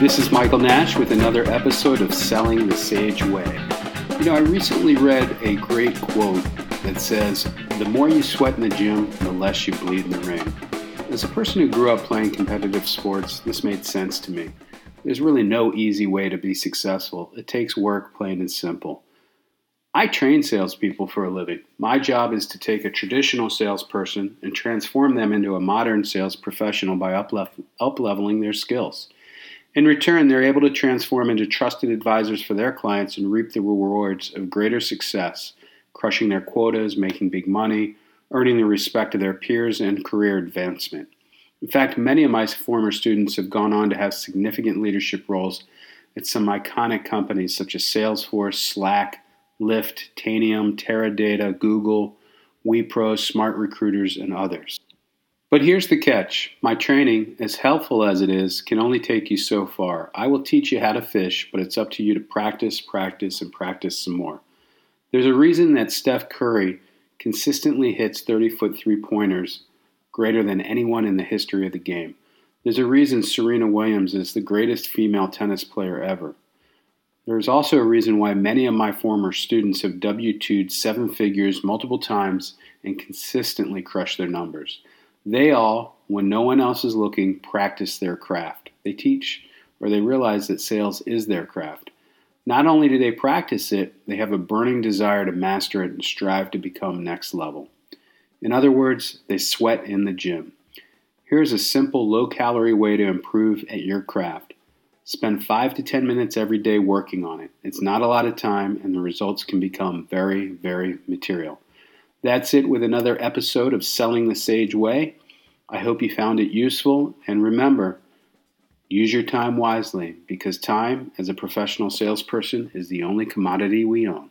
This is Michael Nash with another episode of Selling the Sage Way. You know, I recently read a great quote that says, The more you sweat in the gym, the less you bleed in the ring. As a person who grew up playing competitive sports, this made sense to me. There's really no easy way to be successful. It takes work, plain and simple. I train salespeople for a living. My job is to take a traditional salesperson and transform them into a modern sales professional by up leveling their skills. In return, they're able to transform into trusted advisors for their clients and reap the rewards of greater success, crushing their quotas, making big money, earning the respect of their peers, and career advancement. In fact, many of my former students have gone on to have significant leadership roles at some iconic companies such as Salesforce, Slack, Lyft, Tanium, Teradata, Google, Wipro, Smart Recruiters, and others. But here's the catch my training, as helpful as it is, can only take you so far. I will teach you how to fish, but it's up to you to practice, practice, and practice some more. There's a reason that Steph Curry consistently hits 30 foot three pointers greater than anyone in the history of the game. There's a reason Serena Williams is the greatest female tennis player ever. There is also a reason why many of my former students have W 2'd seven figures multiple times and consistently crushed their numbers. They all, when no one else is looking, practice their craft. They teach or they realize that sales is their craft. Not only do they practice it, they have a burning desire to master it and strive to become next level. In other words, they sweat in the gym. Here's a simple, low calorie way to improve at your craft. Spend 5 to 10 minutes every day working on it. It's not a lot of time, and the results can become very, very material. That's it with another episode of Selling the Sage Way. I hope you found it useful, and remember, use your time wisely because time, as a professional salesperson, is the only commodity we own.